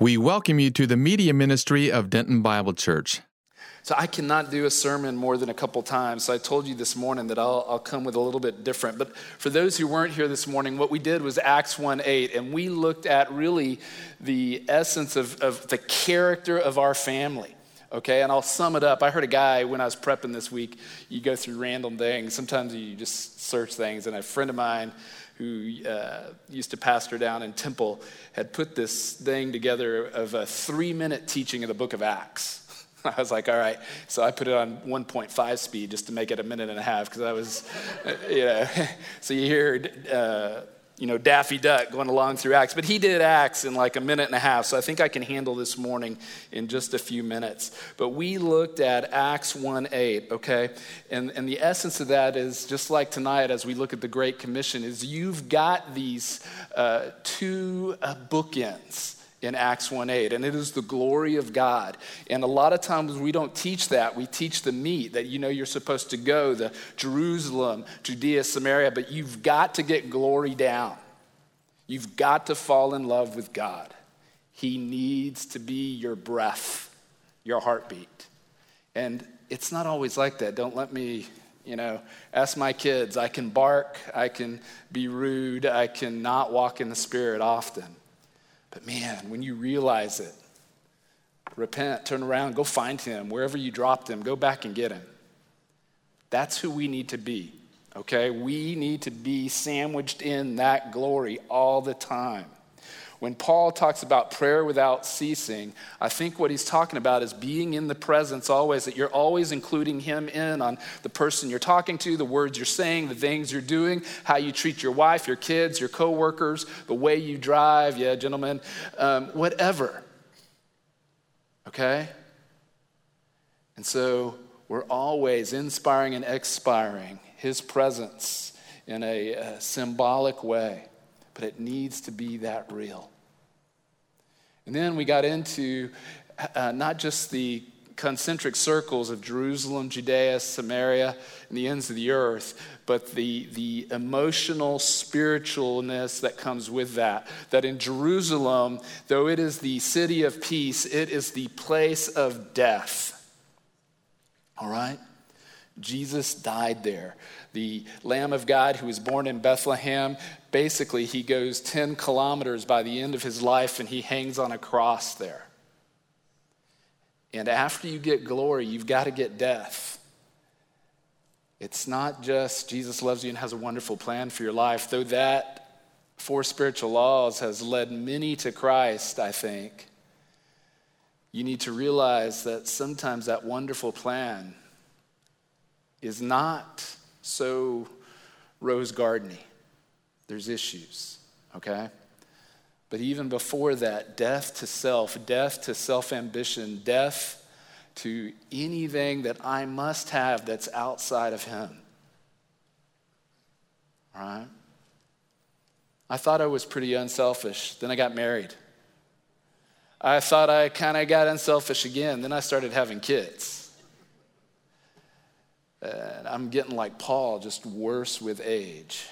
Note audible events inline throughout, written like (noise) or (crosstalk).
We welcome you to the media ministry of Denton Bible Church. So I cannot do a sermon more than a couple times. So I told you this morning that I'll, I'll, come with a little bit different. But for those who weren't here this morning, what we did was Acts 1 8, and we looked at really the essence of, of the character of our family. Okay, and I'll sum it up. I heard a guy when I was prepping this week, you go through random things. Sometimes you just search things. And a friend of mine who uh, used to pastor down in Temple, had put this thing together of a three minute teaching of the book of Acts. (laughs) I was like, all right. So I put it on 1.5 speed just to make it a minute and a half because I was, (laughs) you know. (laughs) so you hear uh, you know, Daffy Duck going along through Acts. But he did Acts in like a minute and a half, so I think I can handle this morning in just a few minutes. But we looked at Acts 1 8, okay? And, and the essence of that is just like tonight as we look at the Great Commission, is you've got these uh, two uh, bookends in Acts 1:8 and it is the glory of God. And a lot of times we don't teach that. We teach the meat that you know you're supposed to go the Jerusalem, Judea, Samaria, but you've got to get glory down. You've got to fall in love with God. He needs to be your breath, your heartbeat. And it's not always like that. Don't let me you know, ask my kids. I can bark, I can be rude, I can not walk in the Spirit often. But man, when you realize it, repent, turn around, go find him. Wherever you dropped him, go back and get him. That's who we need to be, okay? We need to be sandwiched in that glory all the time. When Paul talks about prayer without ceasing, I think what he's talking about is being in the presence always, that you're always including him in on the person you're talking to, the words you're saying, the things you're doing, how you treat your wife, your kids, your coworkers, the way you drive, yeah, gentlemen, um, whatever. Okay? And so we're always inspiring and expiring his presence in a, a symbolic way, but it needs to be that real. And then we got into uh, not just the concentric circles of Jerusalem, Judea, Samaria, and the ends of the earth, but the, the emotional spiritualness that comes with that. That in Jerusalem, though it is the city of peace, it is the place of death. All right? Jesus died there. The Lamb of God who was born in Bethlehem, basically, he goes 10 kilometers by the end of his life and he hangs on a cross there. And after you get glory, you've got to get death. It's not just Jesus loves you and has a wonderful plan for your life, though that four spiritual laws has led many to Christ, I think. You need to realize that sometimes that wonderful plan is not so rose gardeny. There's issues, okay? But even before that, death to self, death to self ambition, death to anything that I must have that's outside of Him. All right? I thought I was pretty unselfish. Then I got married. I thought I kind of got unselfish again. Then I started having kids. And I'm getting like Paul, just worse with age.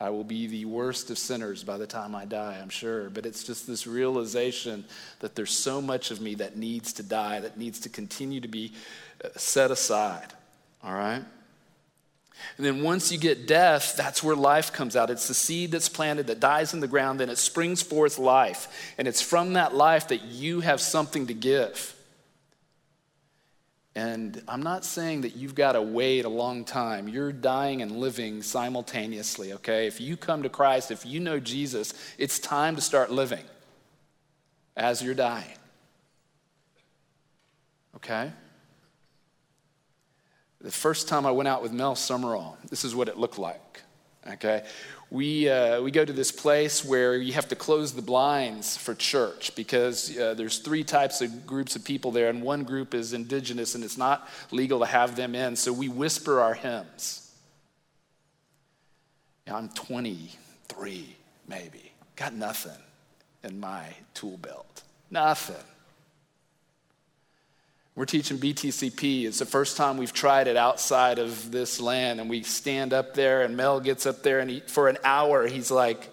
I will be the worst of sinners by the time I die, I'm sure. But it's just this realization that there's so much of me that needs to die, that needs to continue to be uh, set aside. All right? And then once you get death, that's where life comes out. It's the seed that's planted that dies in the ground, then it springs forth life. And it's from that life that you have something to give. And I'm not saying that you've got to wait a long time. You're dying and living simultaneously, okay? If you come to Christ, if you know Jesus, it's time to start living as you're dying. Okay? The first time I went out with Mel Summerall, this is what it looked like. Okay? We, uh, we go to this place where you have to close the blinds for church because uh, there's three types of groups of people there, and one group is indigenous, and it's not legal to have them in. So we whisper our hymns. I'm 23, maybe. Got nothing in my tool belt. Nothing. We're teaching BTCP. It's the first time we've tried it outside of this land. And we stand up there, and Mel gets up there, and he, for an hour, he's like,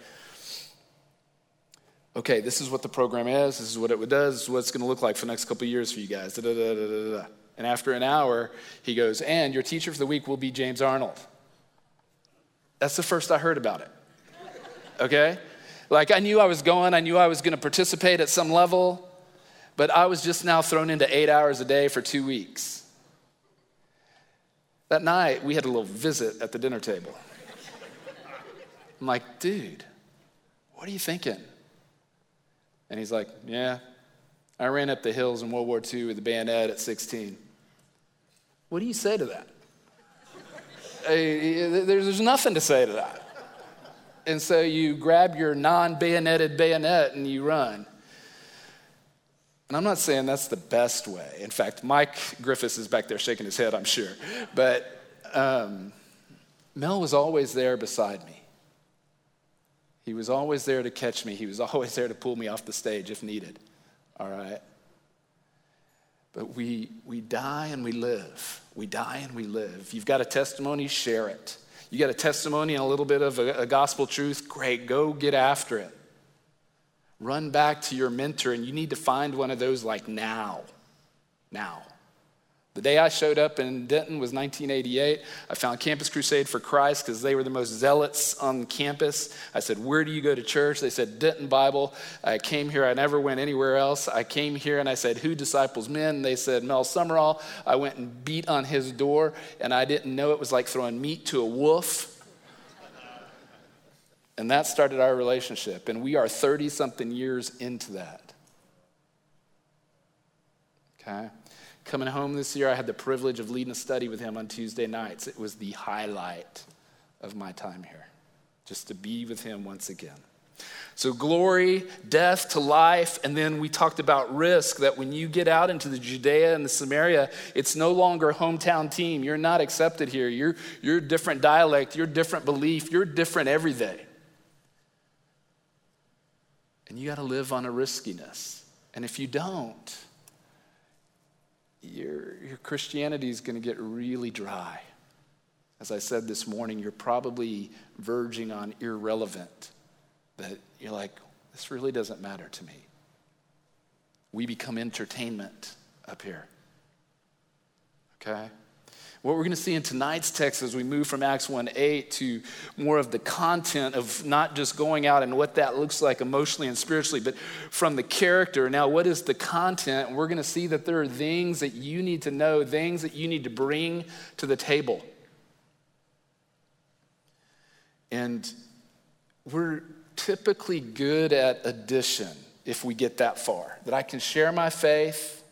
okay, this is what the program is, this is what it does, this is what it's going to look like for the next couple years for you guys. Da, da, da, and after an hour, he goes, and your teacher for the week will be James Arnold. That's the first I heard about it. Okay? Like I knew I was going, I knew I was going to participate at some level, but I was just now thrown into eight hours a day for two weeks. That night, we had a little visit at the dinner table. I'm like, dude, what are you thinking? And he's like, yeah, I ran up the hills in World War II with a bayonet at 16. What do you say to that? Uh, there's nothing to say to that. And so you grab your non bayoneted bayonet and you run. And I'm not saying that's the best way. In fact, Mike Griffiths is back there shaking his head, I'm sure. But um, Mel was always there beside me. He was always there to catch me. He was (laughs) always there to pull me off the stage if needed. All right? But we, we die and we live. We die and we live. You've got a testimony, share it. You got a testimony and a little bit of a, a gospel truth, great, go get after it. Run back to your mentor, and you need to find one of those like now. Now. The day I showed up in Denton was 1988. I found Campus Crusade for Christ because they were the most zealots on campus. I said, Where do you go to church? They said, Denton Bible. I came here. I never went anywhere else. I came here and I said, Who disciples men? They said, Mel Summerall. I went and beat on his door, and I didn't know it was like throwing meat to a wolf. And that started our relationship. And we are 30 something years into that. Okay? Coming home this year, I had the privilege of leading a study with him on Tuesday nights. It was the highlight of my time here, just to be with him once again. So, glory, death to life, and then we talked about risk that when you get out into the Judea and the Samaria, it's no longer hometown team. You're not accepted here. You're, you're different dialect, you're different belief, you're different every day. And you got to live on a riskiness. And if you don't, your, your Christianity is going to get really dry. As I said this morning, you're probably verging on irrelevant. That you're like, this really doesn't matter to me. We become entertainment up here. Okay? What we're going to see in tonight's text as we move from Acts 1 8 to more of the content of not just going out and what that looks like emotionally and spiritually, but from the character. Now, what is the content? We're going to see that there are things that you need to know, things that you need to bring to the table. And we're typically good at addition if we get that far, that I can share my faith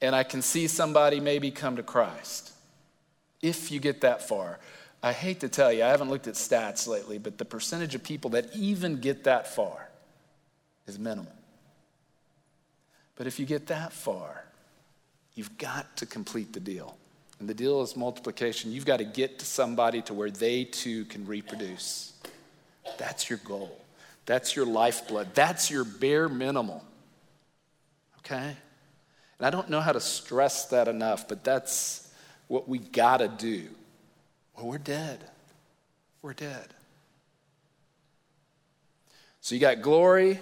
and I can see somebody maybe come to Christ. If you get that far. I hate to tell you, I haven't looked at stats lately, but the percentage of people that even get that far is minimal. But if you get that far, you've got to complete the deal. And the deal is multiplication. You've got to get to somebody to where they too can reproduce. That's your goal. That's your lifeblood. That's your bare minimal. Okay? And I don't know how to stress that enough, but that's what we gotta do. Well, we're dead. We're dead. So you got glory,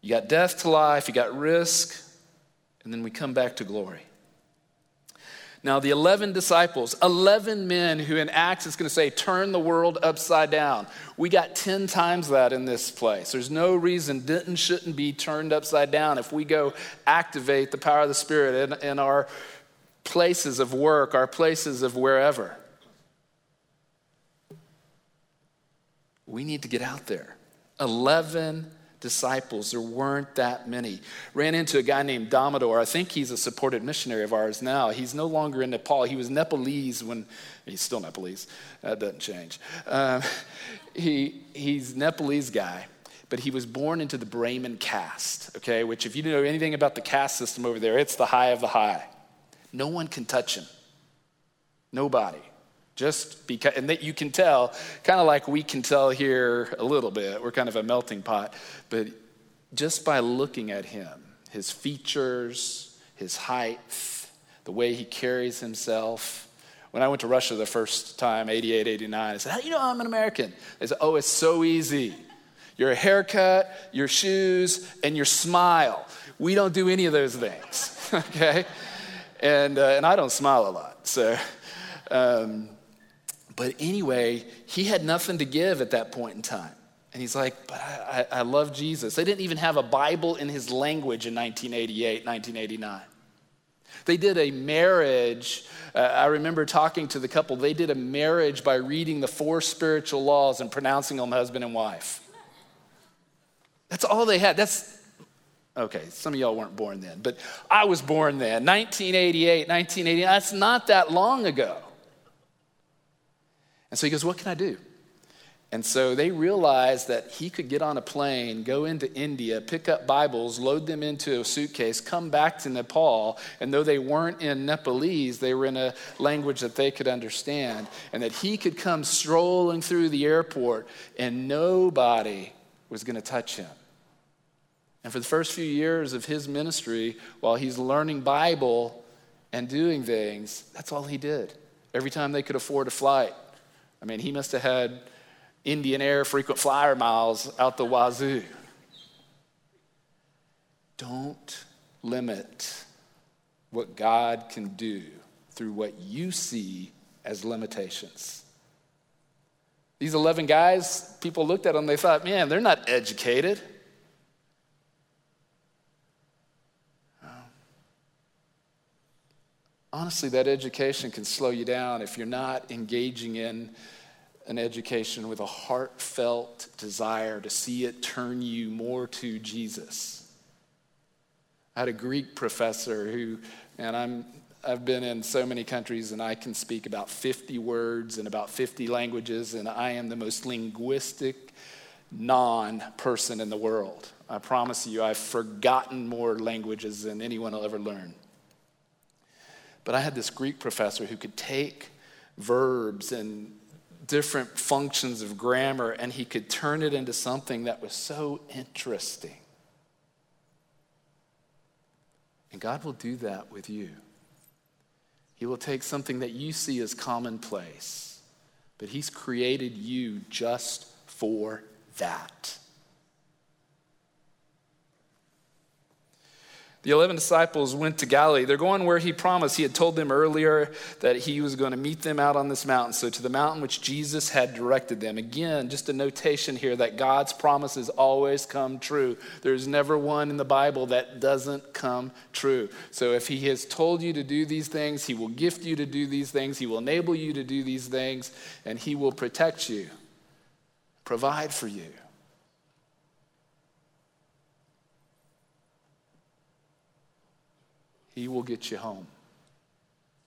you got death to life, you got risk, and then we come back to glory. Now, the 11 disciples, 11 men who in Acts is going to say, turn the world upside down. We got 10 times that in this place. There's no reason Denton shouldn't be turned upside down if we go activate the power of the Spirit in, in our places of work, our places of wherever. We need to get out there. 11 disciples. There weren't that many. Ran into a guy named Damodar. I think he's a supported missionary of ours now. He's no longer in Nepal. He was Nepalese when, he's still Nepalese. That doesn't change. Um, (laughs) he, he's Nepalese guy, but he was born into the Brahmin caste, okay, which if you know anything about the caste system over there, it's the high of the high. No one can touch him. Nobody. Just because, and that you can tell, kind of like we can tell here a little bit, we're kind of a melting pot, but just by looking at him, his features, his height, the way he carries himself. When I went to Russia the first time, 88, 89, I said, How do you know I'm an American? They said, Oh, it's so easy. your haircut, your shoes, and your smile. We don't do any of those things, (laughs) okay? And, uh, and I don't smile a lot, so. Um, but anyway, he had nothing to give at that point in time. And he's like, but I, I, I love Jesus. They didn't even have a Bible in his language in 1988, 1989. They did a marriage. Uh, I remember talking to the couple. They did a marriage by reading the four spiritual laws and pronouncing them husband and wife. That's all they had. That's okay. Some of y'all weren't born then, but I was born then. 1988, 1980. That's not that long ago. And so he goes, What can I do? And so they realized that he could get on a plane, go into India, pick up Bibles, load them into a suitcase, come back to Nepal, and though they weren't in Nepalese, they were in a language that they could understand, and that he could come strolling through the airport and nobody was going to touch him. And for the first few years of his ministry, while he's learning Bible and doing things, that's all he did. Every time they could afford a flight. I mean, he must have had Indian Air frequent flyer miles out the wazoo. Don't limit what God can do through what you see as limitations. These 11 guys, people looked at them, they thought, man, they're not educated. Honestly, that education can slow you down if you're not engaging in an education with a heartfelt desire to see it turn you more to Jesus. I had a Greek professor who, and I'm, I've been in so many countries and I can speak about 50 words and about 50 languages, and I am the most linguistic non person in the world. I promise you, I've forgotten more languages than anyone will ever learn. But I had this Greek professor who could take verbs and different functions of grammar, and he could turn it into something that was so interesting. And God will do that with you. He will take something that you see as commonplace, but He's created you just for that. The 11 disciples went to Galilee. They're going where he promised. He had told them earlier that he was going to meet them out on this mountain. So, to the mountain which Jesus had directed them. Again, just a notation here that God's promises always come true. There's never one in the Bible that doesn't come true. So, if he has told you to do these things, he will gift you to do these things, he will enable you to do these things, and he will protect you, provide for you. He will get you home.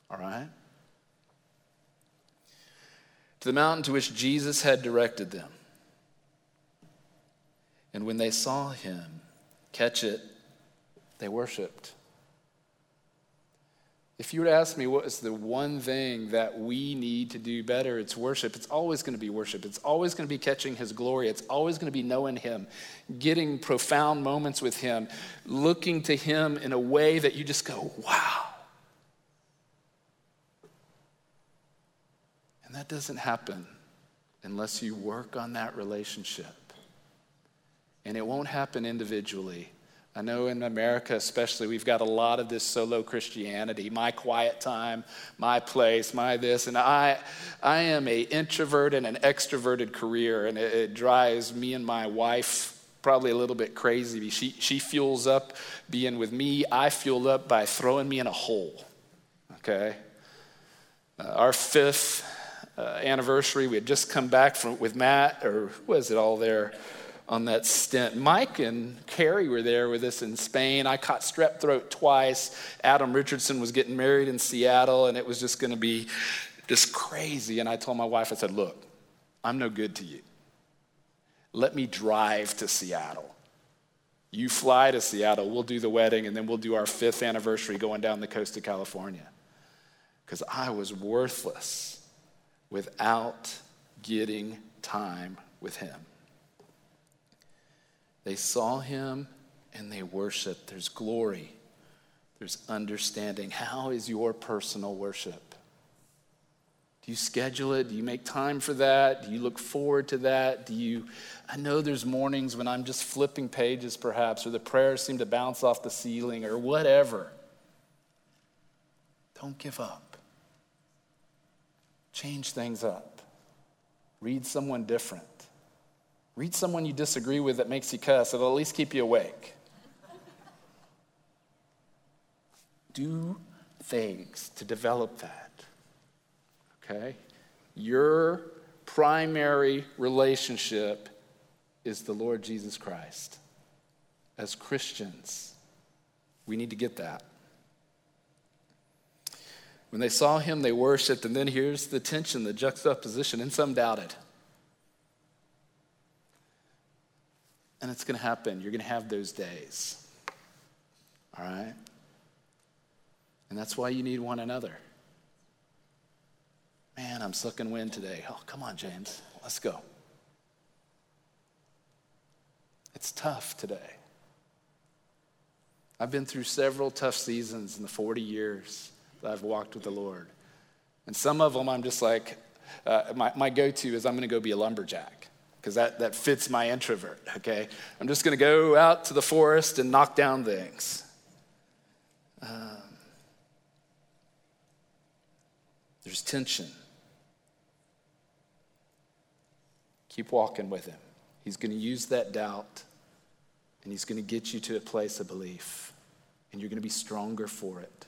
All right? To the mountain to which Jesus had directed them. And when they saw him, catch it, they worshiped. If you were to ask me what is the one thing that we need to do better, it's worship. It's always going to be worship. It's always going to be catching His glory. It's always going to be knowing Him, getting profound moments with Him, looking to Him in a way that you just go, wow. And that doesn't happen unless you work on that relationship. And it won't happen individually. I know in America, especially, we've got a lot of this solo Christianity, my quiet time, my place, my this. And I, I am a introvert and an extroverted career, and it, it drives me and my wife probably a little bit crazy. She, she fuels up being with me. I fuel up by throwing me in a hole. Okay? Uh, our fifth uh, anniversary, we had just come back from, with Matt, or was it all there? On that stint. Mike and Carrie were there with us in Spain. I caught strep throat twice. Adam Richardson was getting married in Seattle, and it was just going to be just crazy. And I told my wife, I said, Look, I'm no good to you. Let me drive to Seattle. You fly to Seattle, we'll do the wedding, and then we'll do our fifth anniversary going down the coast of California. Because I was worthless without getting time with him. They saw him and they worshiped. There's glory, there's understanding. How is your personal worship? Do you schedule it? Do you make time for that? Do you look forward to that? Do you I know there's mornings when I'm just flipping pages perhaps or the prayers seem to bounce off the ceiling or whatever. Don't give up. Change things up. Read someone different. Read someone you disagree with that makes you cuss. It'll at least keep you awake. Do things to develop that. Okay? Your primary relationship is the Lord Jesus Christ. As Christians, we need to get that. When they saw him, they worshiped, and then here's the tension, the juxtaposition, and some doubted. And it's going to happen. You're going to have those days. All right? And that's why you need one another. Man, I'm sucking wind today. Oh, come on, James. Let's go. It's tough today. I've been through several tough seasons in the 40 years that I've walked with the Lord. And some of them I'm just like, uh, my, my go to is I'm going to go be a lumberjack because that, that fits my introvert, okay? I'm just to go out to the forest and knock down things. Um, there's tension. Keep walking with him. He's to use that doubt and he's to get you to a place of belief, and you're to be stronger for it.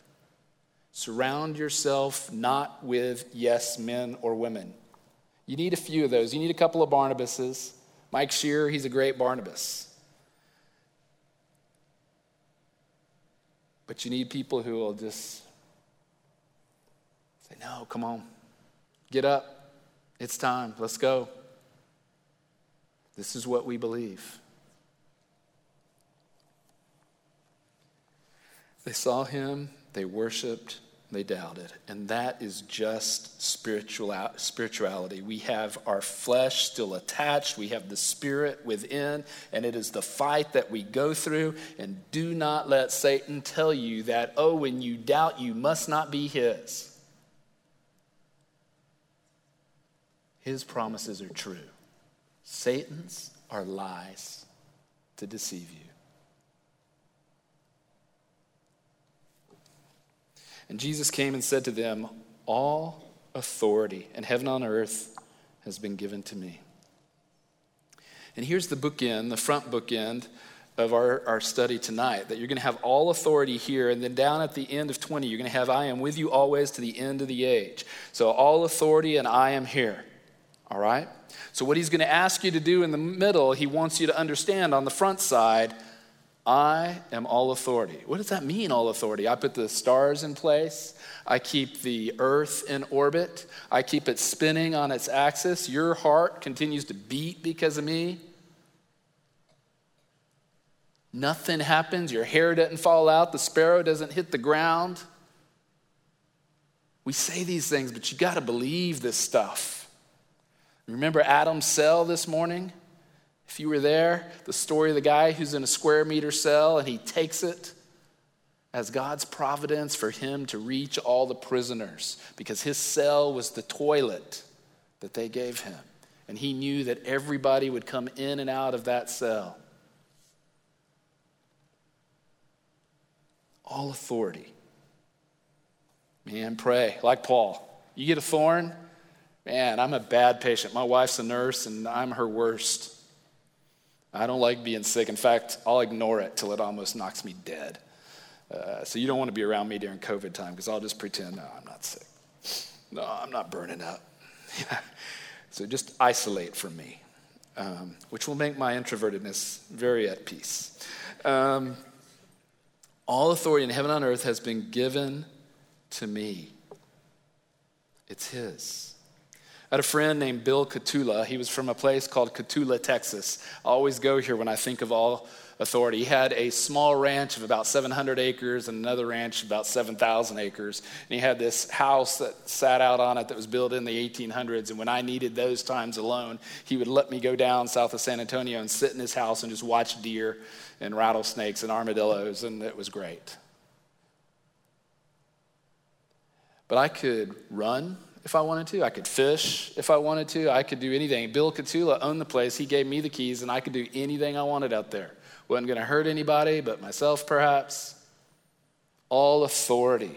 Surround yourself not with yes men or women. You need a few of those. You need a couple of Barnabases. Mike Shearer, he's a great Barnabas. But you need people who will just say, No, come on, get up. It's time. Let's go. This is what we believe. They saw him, they worshiped, they doubted. And that is just spiritual, spirituality. We have our flesh still attached, we have the spirit within, and it is the fight that we go through. And do not let Satan tell you that, oh, when you doubt, you must not be his. His promises are true, Satan's are lies to deceive you. And Jesus came and said to them, All authority in heaven and on earth has been given to me. And here's the bookend, the front bookend of our, our study tonight that you're going to have all authority here, and then down at the end of 20, you're going to have I am with you always to the end of the age. So, all authority, and I am here. All right? So, what he's going to ask you to do in the middle, he wants you to understand on the front side I am all authority. What does that mean, all authority? I put the stars in place. I keep the earth in orbit. I keep it spinning on its axis. Your heart continues to beat because of me. Nothing happens. Your hair doesn't fall out. The sparrow doesn't hit the ground. We say these things, but you got to believe this stuff. Remember Adam's cell this morning? If you were there, the story of the guy who's in a square meter cell and he takes it as God's providence for him to reach all the prisoners because his cell was the toilet that they gave him. And he knew that everybody would come in and out of that cell. All authority. Man, pray like Paul. You get a thorn, man, I'm a bad patient. My wife's a nurse and I'm her worst. I don't like being sick. In fact, I'll ignore it till it almost knocks me dead. Uh, so you don't want to be around me during COVID time because I'll just pretend, no, I'm not sick. No, I'm not burning up. (laughs) so just isolate from me, um, which will make my introvertedness very at peace. Um, all authority in heaven and on earth has been given to me. It's His. Had a friend named Bill Katula. He was from a place called Cotulla, Texas. I always go here when I think of all authority. He had a small ranch of about 700 acres and another ranch about 7,000 acres. And he had this house that sat out on it that was built in the 1800s. And when I needed those times alone, he would let me go down south of San Antonio and sit in his house and just watch deer and rattlesnakes and armadillos. And it was great. But I could run if I wanted to. I could fish if I wanted to. I could do anything. Bill Katula owned the place. He gave me the keys, and I could do anything I wanted out there. Wasn't going to hurt anybody but myself, perhaps. All authority.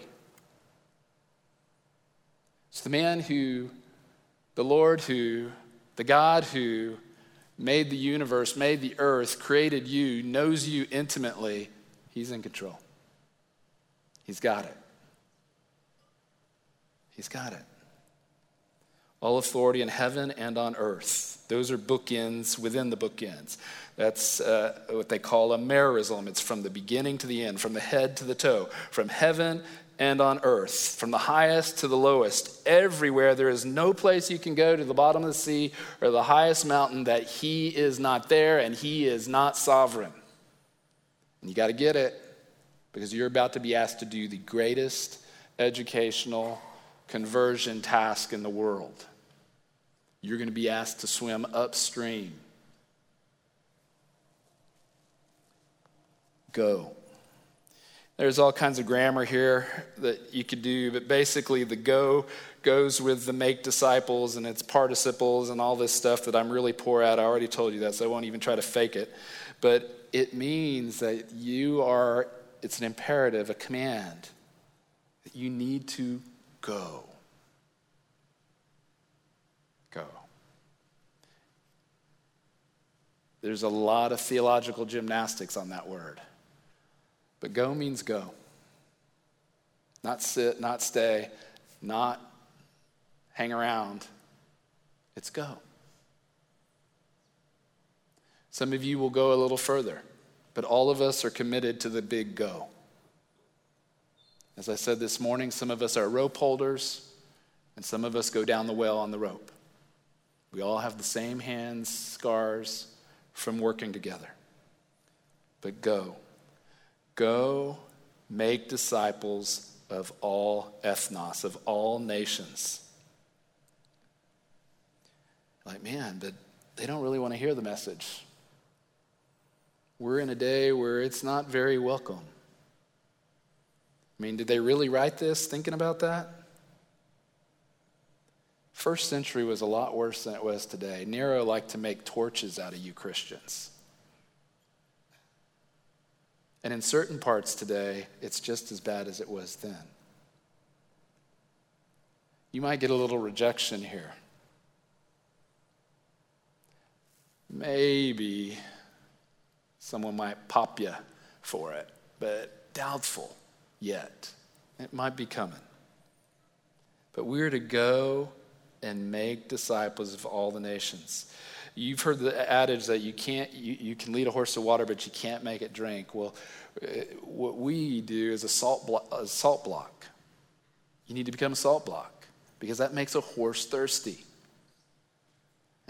It's the man who, the Lord who, the God who made the universe, made the earth, created you, knows you intimately. He's in control. He's got it. He's got it. All authority in heaven and on earth. Those are bookends within the bookends. That's uh, what they call a merism. It's from the beginning to the end, from the head to the toe, from heaven and on earth, from the highest to the lowest. Everywhere there is no place you can go to the bottom of the sea or the highest mountain that He is not there and He is not sovereign. And you got to get it because you're about to be asked to do the greatest educational conversion task in the world. You're going to be asked to swim upstream. Go. There's all kinds of grammar here that you could do, but basically, the go goes with the make disciples and its participles and all this stuff that I'm really poor at. I already told you that, so I won't even try to fake it. But it means that you are, it's an imperative, a command, that you need to go. Go. There's a lot of theological gymnastics on that word. But go means go. Not sit, not stay, not hang around. It's go. Some of you will go a little further, but all of us are committed to the big go. As I said this morning, some of us are rope holders, and some of us go down the well on the rope. We all have the same hands, scars from working together. But go. Go make disciples of all ethnos, of all nations. Like, man, but they don't really want to hear the message. We're in a day where it's not very welcome. I mean, did they really write this thinking about that? First century was a lot worse than it was today. Nero liked to make torches out of you Christians. And in certain parts today, it's just as bad as it was then. You might get a little rejection here. Maybe someone might pop you for it, but doubtful yet. It might be coming. But we're to go and make disciples of all the nations. You've heard the adage that you can't you, you can lead a horse to water, but you can't make it drink. Well, uh, what we do is a salt, blo- a salt block. You need to become a salt block because that makes a horse thirsty.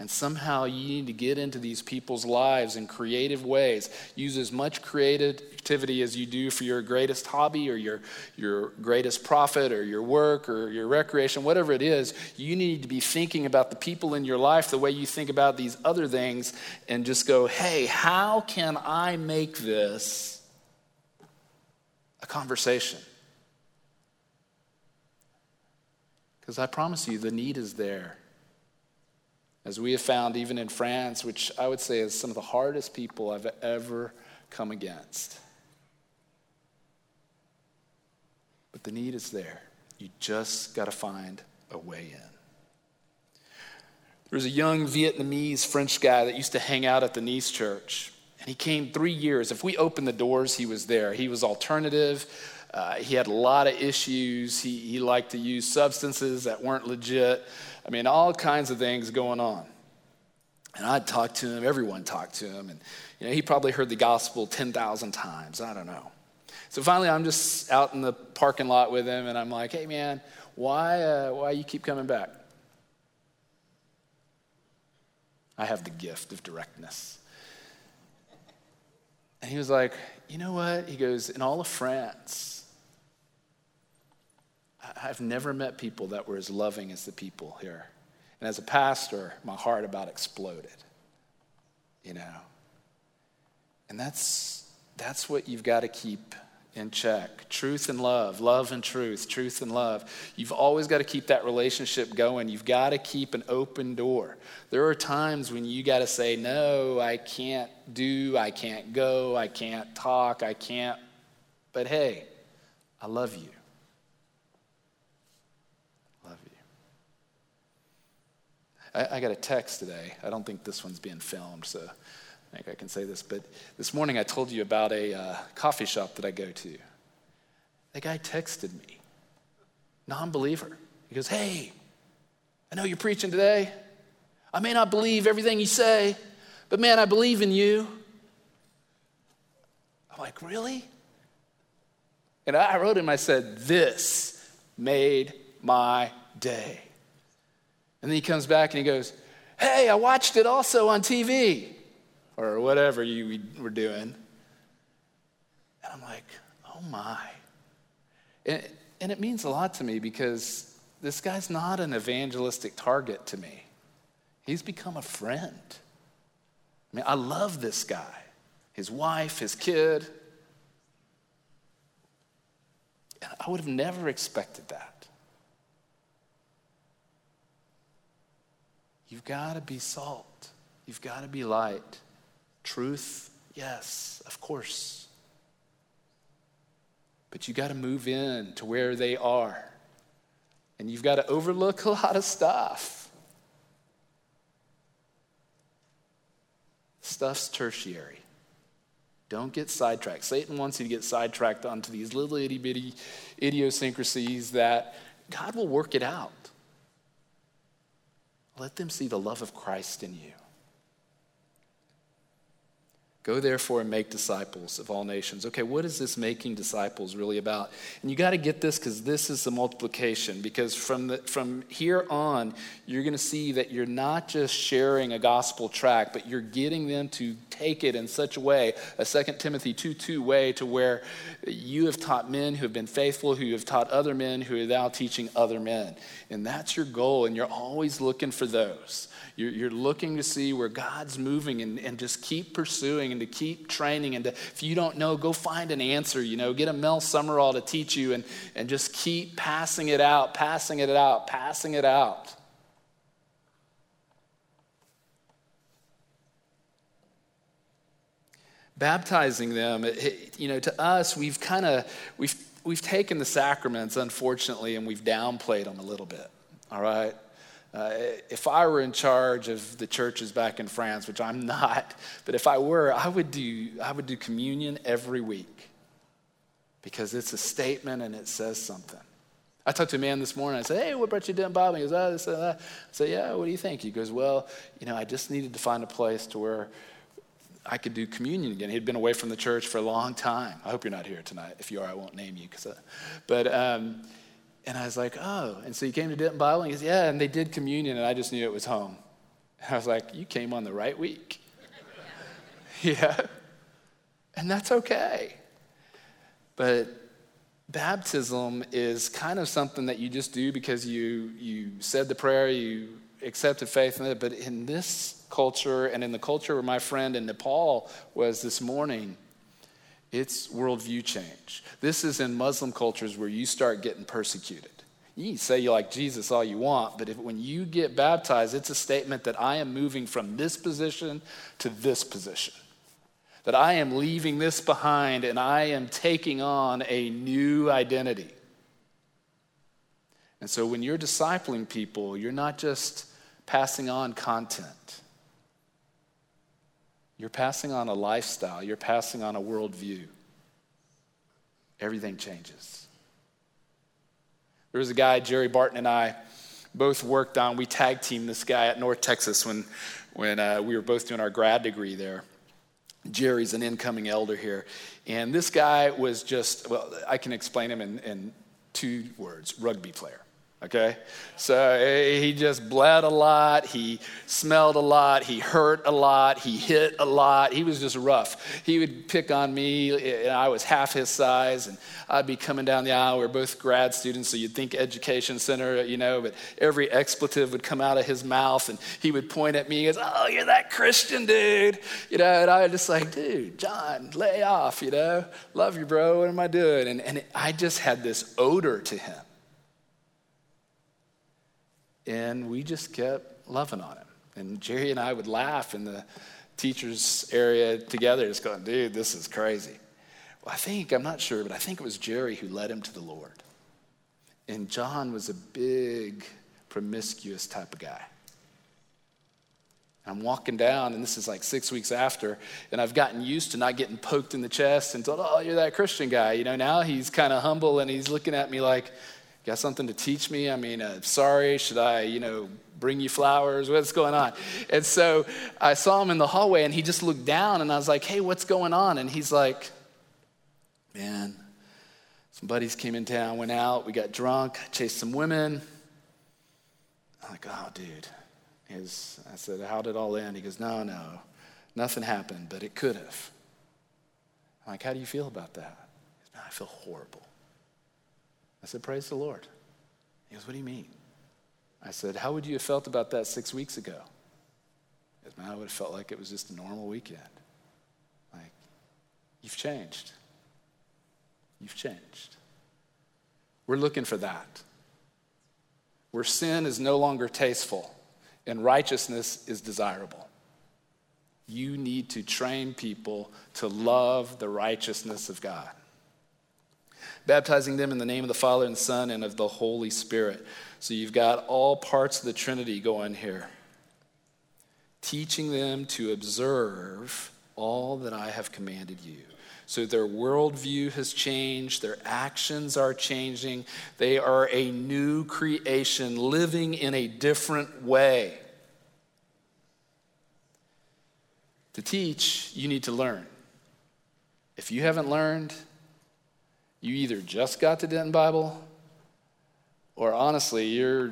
And somehow you need to get into these people's lives in creative ways. Use as much creativity as you do for your greatest hobby or your, your greatest profit or your work or your recreation, whatever it is. You need to be thinking about the people in your life the way you think about these other things and just go, hey, how can I make this a conversation? Because I promise you, the need is there. As we have found, even in France, which I would say is some of the hardest people I've ever come against. But the need is there. You just got to find a way in. There was a young Vietnamese French guy that used to hang out at the Nice church. And he came three years. If we opened the doors, he was there. He was alternative. Uh, he had a lot of issues. He, he liked to use substances that weren't legit. I mean, all kinds of things going on. And I'd talk to him, everyone talked to him, and you know, he probably heard the gospel 10,000 times. I don't know. So finally, I'm just out in the parking lot with him, and I'm like, hey, man, why, uh, why you keep coming back? I have the gift of directness. And he was like, you know what? He goes, in all of France, I've never met people that were as loving as the people here. And as a pastor, my heart about exploded, you know. And that's, that's what you've got to keep in check. Truth and love, love and truth, truth and love. You've always got to keep that relationship going. You've got to keep an open door. There are times when you got to say, No, I can't do, I can't go, I can't talk, I can't. But hey, I love you. Love you. I, I got a text today. I don't think this one's being filmed, so I think I can say this, but this morning I told you about a uh, coffee shop that I go to. The guy texted me, non believer. He goes, Hey, I know you're preaching today. I may not believe everything you say, but man, I believe in you. I'm like, Really? And I wrote him, I said, This made my day. And then he comes back and he goes, Hey, I watched it also on TV or whatever you were doing. And I'm like, oh my. And, and it means a lot to me because this guy's not an evangelistic target to me. He's become a friend. I mean, I love this guy, his wife, his kid. I would have never expected that. You've got to be salt. You've got to be light. Truth, yes, of course. But you got to move in to where they are. And you've got to overlook (laughs) a lot of stuff. Stuff's tertiary. Don't get sidetracked. Satan wants you to get sidetracked onto these little itty bitty idiosyncrasies that God will work it out. Let them see the love of Christ in you. Go therefore and make disciples of all nations. Okay, what is this making disciples really about? And you got to get this because this is the multiplication. Because from, the, from here on, you're going to see that you're not just sharing a gospel track, but you're getting them to take it in such a way, a 2 Timothy 2 2 way, to where you have taught men who have been faithful, who have taught other men, who are now teaching other men. And that's your goal, and you're always looking for those. You're, you're looking to see where God's moving and, and just keep pursuing and to keep training. And to, if you don't know, go find an answer. You know, get a Mel Summerall to teach you and, and just keep passing it out, passing it out, passing it out. baptizing them you know to us we've kind of we've we've taken the sacraments unfortunately and we've downplayed them a little bit all right uh, if I were in charge of the churches back in France, which I'm (laughs) not, but if I were, I would do, I would do communion every week because it's a statement and it says something. I talked to a man this morning. I said, Hey, what brought you down, Bob? He goes, Oh, this and that. I said, Yeah, what do you think? He goes, Well, you know, I just needed to find a place to where I could do communion again. He'd been away from the church for a long time. I hope you're not here tonight. If you are, I won't name you. Cause, uh, but, um, and I was like, oh. And so he came to Denton Bible and he goes, yeah, and they did communion and I just knew it was home. And I was like, you came on the right week. (laughs) yeah. And that's okay. But baptism is kind of something that you just do because you, you said the prayer, you accepted faith in it. But in this culture and in the culture where my friend in Nepal was this morning, it's worldview change. This is in Muslim cultures where you start getting persecuted. You say you like Jesus all you want, but if, when you get baptized, it's a statement that I am moving from this position to this position. That I am leaving this behind and I am taking on a new identity. And so when you're discipling people, you're not just passing on content. You're passing on a lifestyle, you're passing on a worldview. Everything changes. There was a guy, Jerry Barton and I both worked on, we tag teamed this guy at North Texas when, when uh, we were both doing our grad degree there. Jerry's an incoming elder here. And this guy was just, well, I can explain him in, in two words rugby player. Okay? So eh, he just bled a lot, he smelled a lot, he hurt a lot, he hit a lot. He was just rough. He would pick on me, and eh, I was half his size, and I'd be coming down the aisle. We are both grad students, so you'd think education center, you know, but every expletive would come out of his mouth, and he would point at me and goes, Oh, you're that Christian dude. You know, and I was just like, Dude, John, lay off, you know? Love you, bro. What am I doing? And, and I just had this odor to him. And we just kept loving on him. And Jerry and I would laugh in the teachers' area together, just going, dude, this is crazy. Well, I think, I'm not sure, but I think it was Jerry who led him to the Lord. And John was a big, promiscuous type of guy. I'm walking down, and this is like six weeks after, and I've gotten used to not getting poked in the chest and told, Oh, you're that Christian guy. You know, now he's kind of humble and he's looking at me like, Got something to teach me? I mean, uh, sorry, should I, you know, bring you flowers? What's going on? And so I saw him in the hallway and he just looked down and I was like, hey, what's going on? And he's like, man, some buddies came in town, went out, we got drunk, chased some women. I'm like, oh, dude. His, I said, how did it all end? He goes, no, no, nothing happened, but it could have. I'm like, how do you feel about that? Goes, I feel horrible. I said, Praise the Lord. He goes, What do you mean? I said, How would you have felt about that six weeks ago? He goes, Man, I would have felt like it was just a normal weekend. Like, you've changed. You've changed. We're looking for that. Where sin is no longer tasteful and righteousness is desirable. You need to train people to love the righteousness of God baptizing them in the name of the Father and Son and of the Holy Spirit. So you've got all parts of the Trinity going here. Teaching them to observe all that I have commanded you. So their worldview has changed, their actions are changing. They are a new creation living in a different way. To teach, you need to learn. If you haven't learned, you either just got to Denton Bible, or honestly, you're,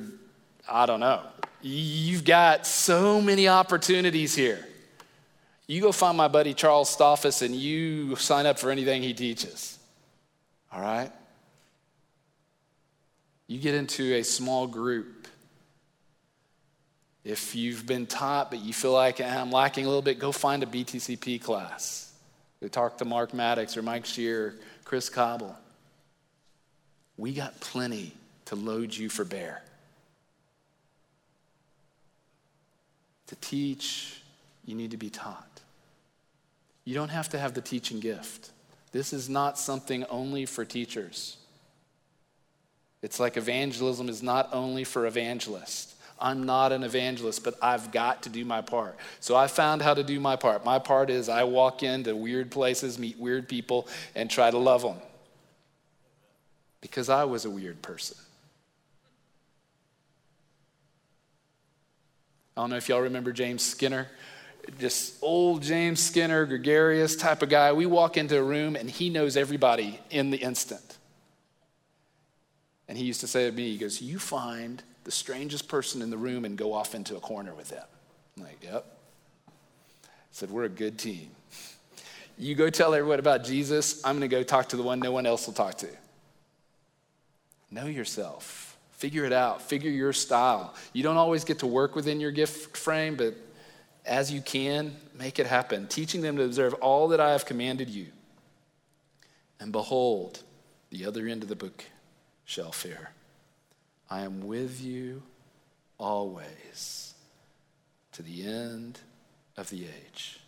I don't know. You've got so many opportunities here. You go find my buddy Charles Stoffus and you sign up for anything he teaches. All right? You get into a small group. If you've been taught but you feel like I'm lacking a little bit, go find a BTCP class. Go talk to Mark Maddox or Mike Shear Chris Cobble. We got plenty to load you for bear. To teach, you need to be taught. You don't have to have the teaching gift. This is not something only for teachers. It's like evangelism is not only for evangelists. I'm not an evangelist, but I've got to do my part. So I found how to do my part. My part is I walk into weird places, meet weird people, and try to love them. Because I was a weird person. I don't know if y'all remember James Skinner. Just old James Skinner, gregarious type of guy. We walk into a room and he knows everybody in the instant. And he used to say to me, he goes, You find the strangest person in the room and go off into a corner with them. I'm like, yep. I said, we're a good team. You go tell everyone about Jesus. I'm going to go talk to the one no one else will talk to. Know yourself. Figure it out. Figure your style. You don't always get to work within your gift frame, but as you can, make it happen. Teaching them to observe all that I have commanded you. And behold, the other end of the book shall fear. I am with you always to the end of the age.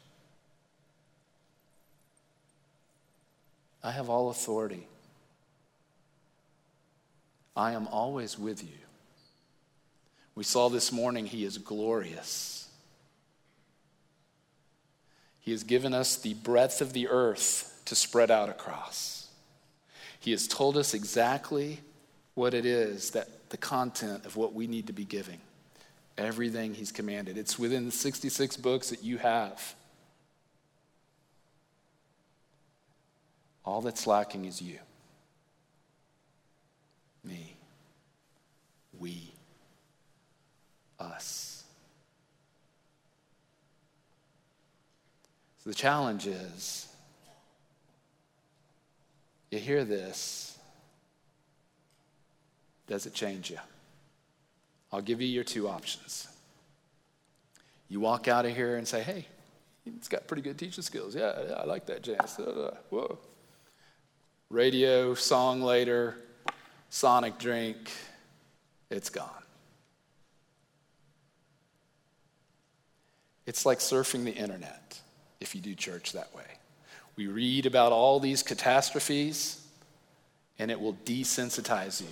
I have all authority. I am always with you. We saw this morning, He is glorious. He has given us the breadth of the earth to spread out across. He has told us exactly what it is that the content of what we need to be giving. Everything he's commanded. It's within the 66 books that you have. All that's lacking is you, me, we, us. So the challenge is you hear this does it change you? I'll give you your two options. You walk out of here and say, hey, he's got pretty good teaching skills. Yeah, yeah I like that, James. whoa. Radio, song later, sonic drink, it's gone. It's like surfing the internet if you do church that way. We read about all these catastrophes, and it will desensitize you.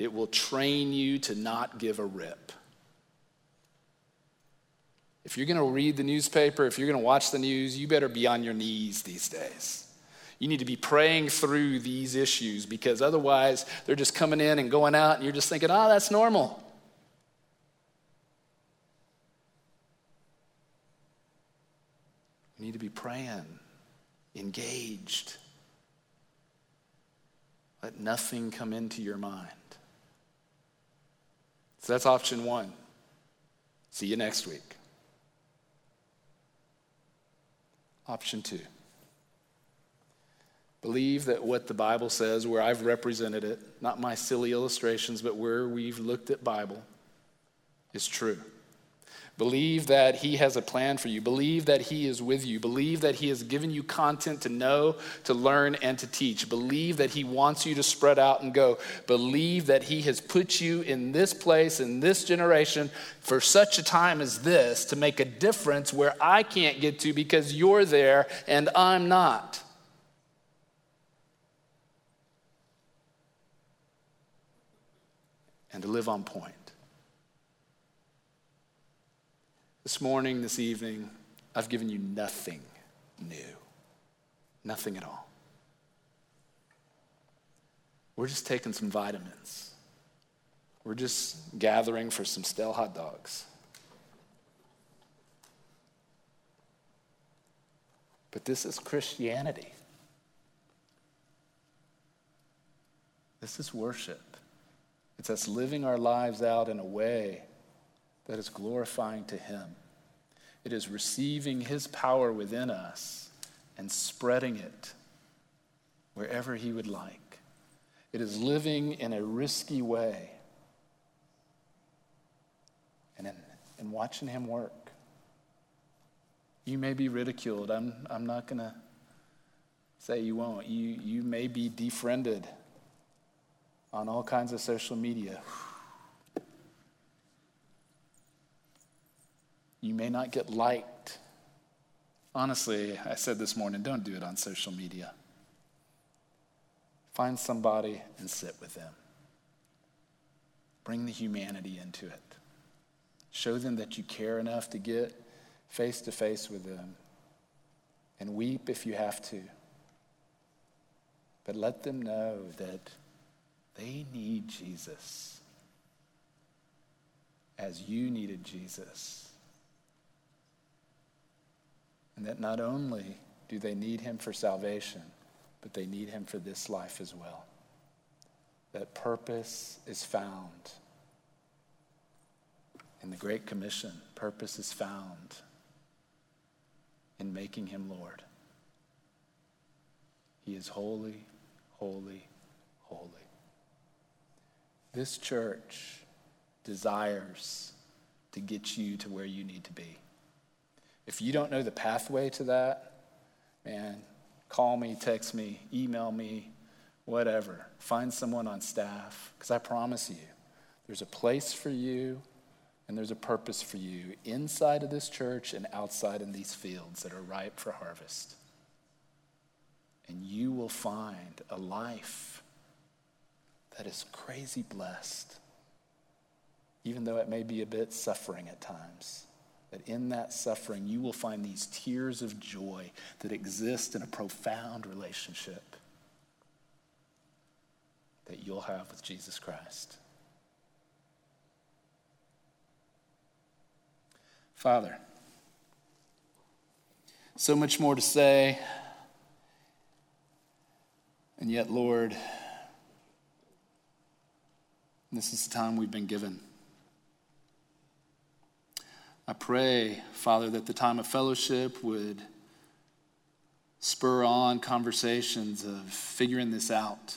It will train you to not give a rip. If you're going to read the newspaper, if you're going to watch the news, you better be on your knees these days. You need to be praying through these issues because otherwise they're just coming in and going out, and you're just thinking, oh, that's normal. You need to be praying, engaged. Let nothing come into your mind. So that's option one. See you next week. Option two. Believe that what the Bible says, where I've represented it, not my silly illustrations, but where we've looked at Bible, is true. Believe that He has a plan for you. Believe that He is with you. Believe that He has given you content to know, to learn, and to teach. Believe that He wants you to spread out and go. Believe that He has put you in this place, in this generation, for such a time as this, to make a difference where I can't get to because you're there and I'm not. and to live on point. This morning, this evening, I've given you nothing new. Nothing at all. We're just taking some vitamins. We're just gathering for some stale hot dogs. But this is Christianity. This is worship. It's us living our lives out in a way that is glorifying to Him. It is receiving His power within us and spreading it wherever He would like. It is living in a risky way and in, in watching Him work. You may be ridiculed. I'm, I'm not going to say you won't. You, you may be defriended on all kinds of social media. You may not get liked. Honestly, I said this morning don't do it on social media. Find somebody and sit with them. Bring the humanity into it. Show them that you care enough to get face to face with them and weep if you have to. But let them know that they need Jesus as you needed Jesus. And that not only do they need him for salvation, but they need him for this life as well. That purpose is found in the Great Commission. Purpose is found in making him Lord. He is holy, holy, holy. This church desires to get you to where you need to be. If you don't know the pathway to that, man, call me, text me, email me, whatever. Find someone on staff, because I promise you, there's a place for you and there's a purpose for you inside of this church and outside in these fields that are ripe for harvest. And you will find a life that is crazy blessed, even though it may be a bit suffering at times. That in that suffering, you will find these tears of joy that exist in a profound relationship that you'll have with Jesus Christ. Father, so much more to say, and yet, Lord, this is the time we've been given. I pray, Father, that the time of fellowship would spur on conversations of figuring this out,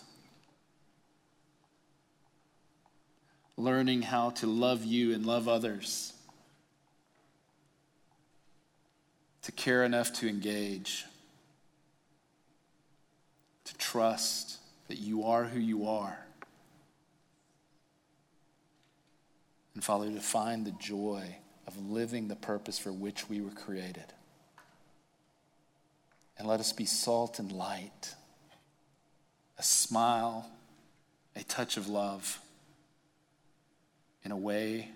learning how to love you and love others, to care enough to engage, to trust that you are who you are. And Father, to find the joy of living the purpose for which we were created. And let us be salt and light, a smile, a touch of love in a way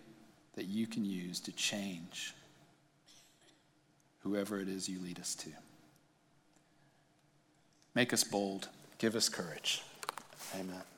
that you can use to change whoever it is you lead us to. Make us bold, give us courage. Amen.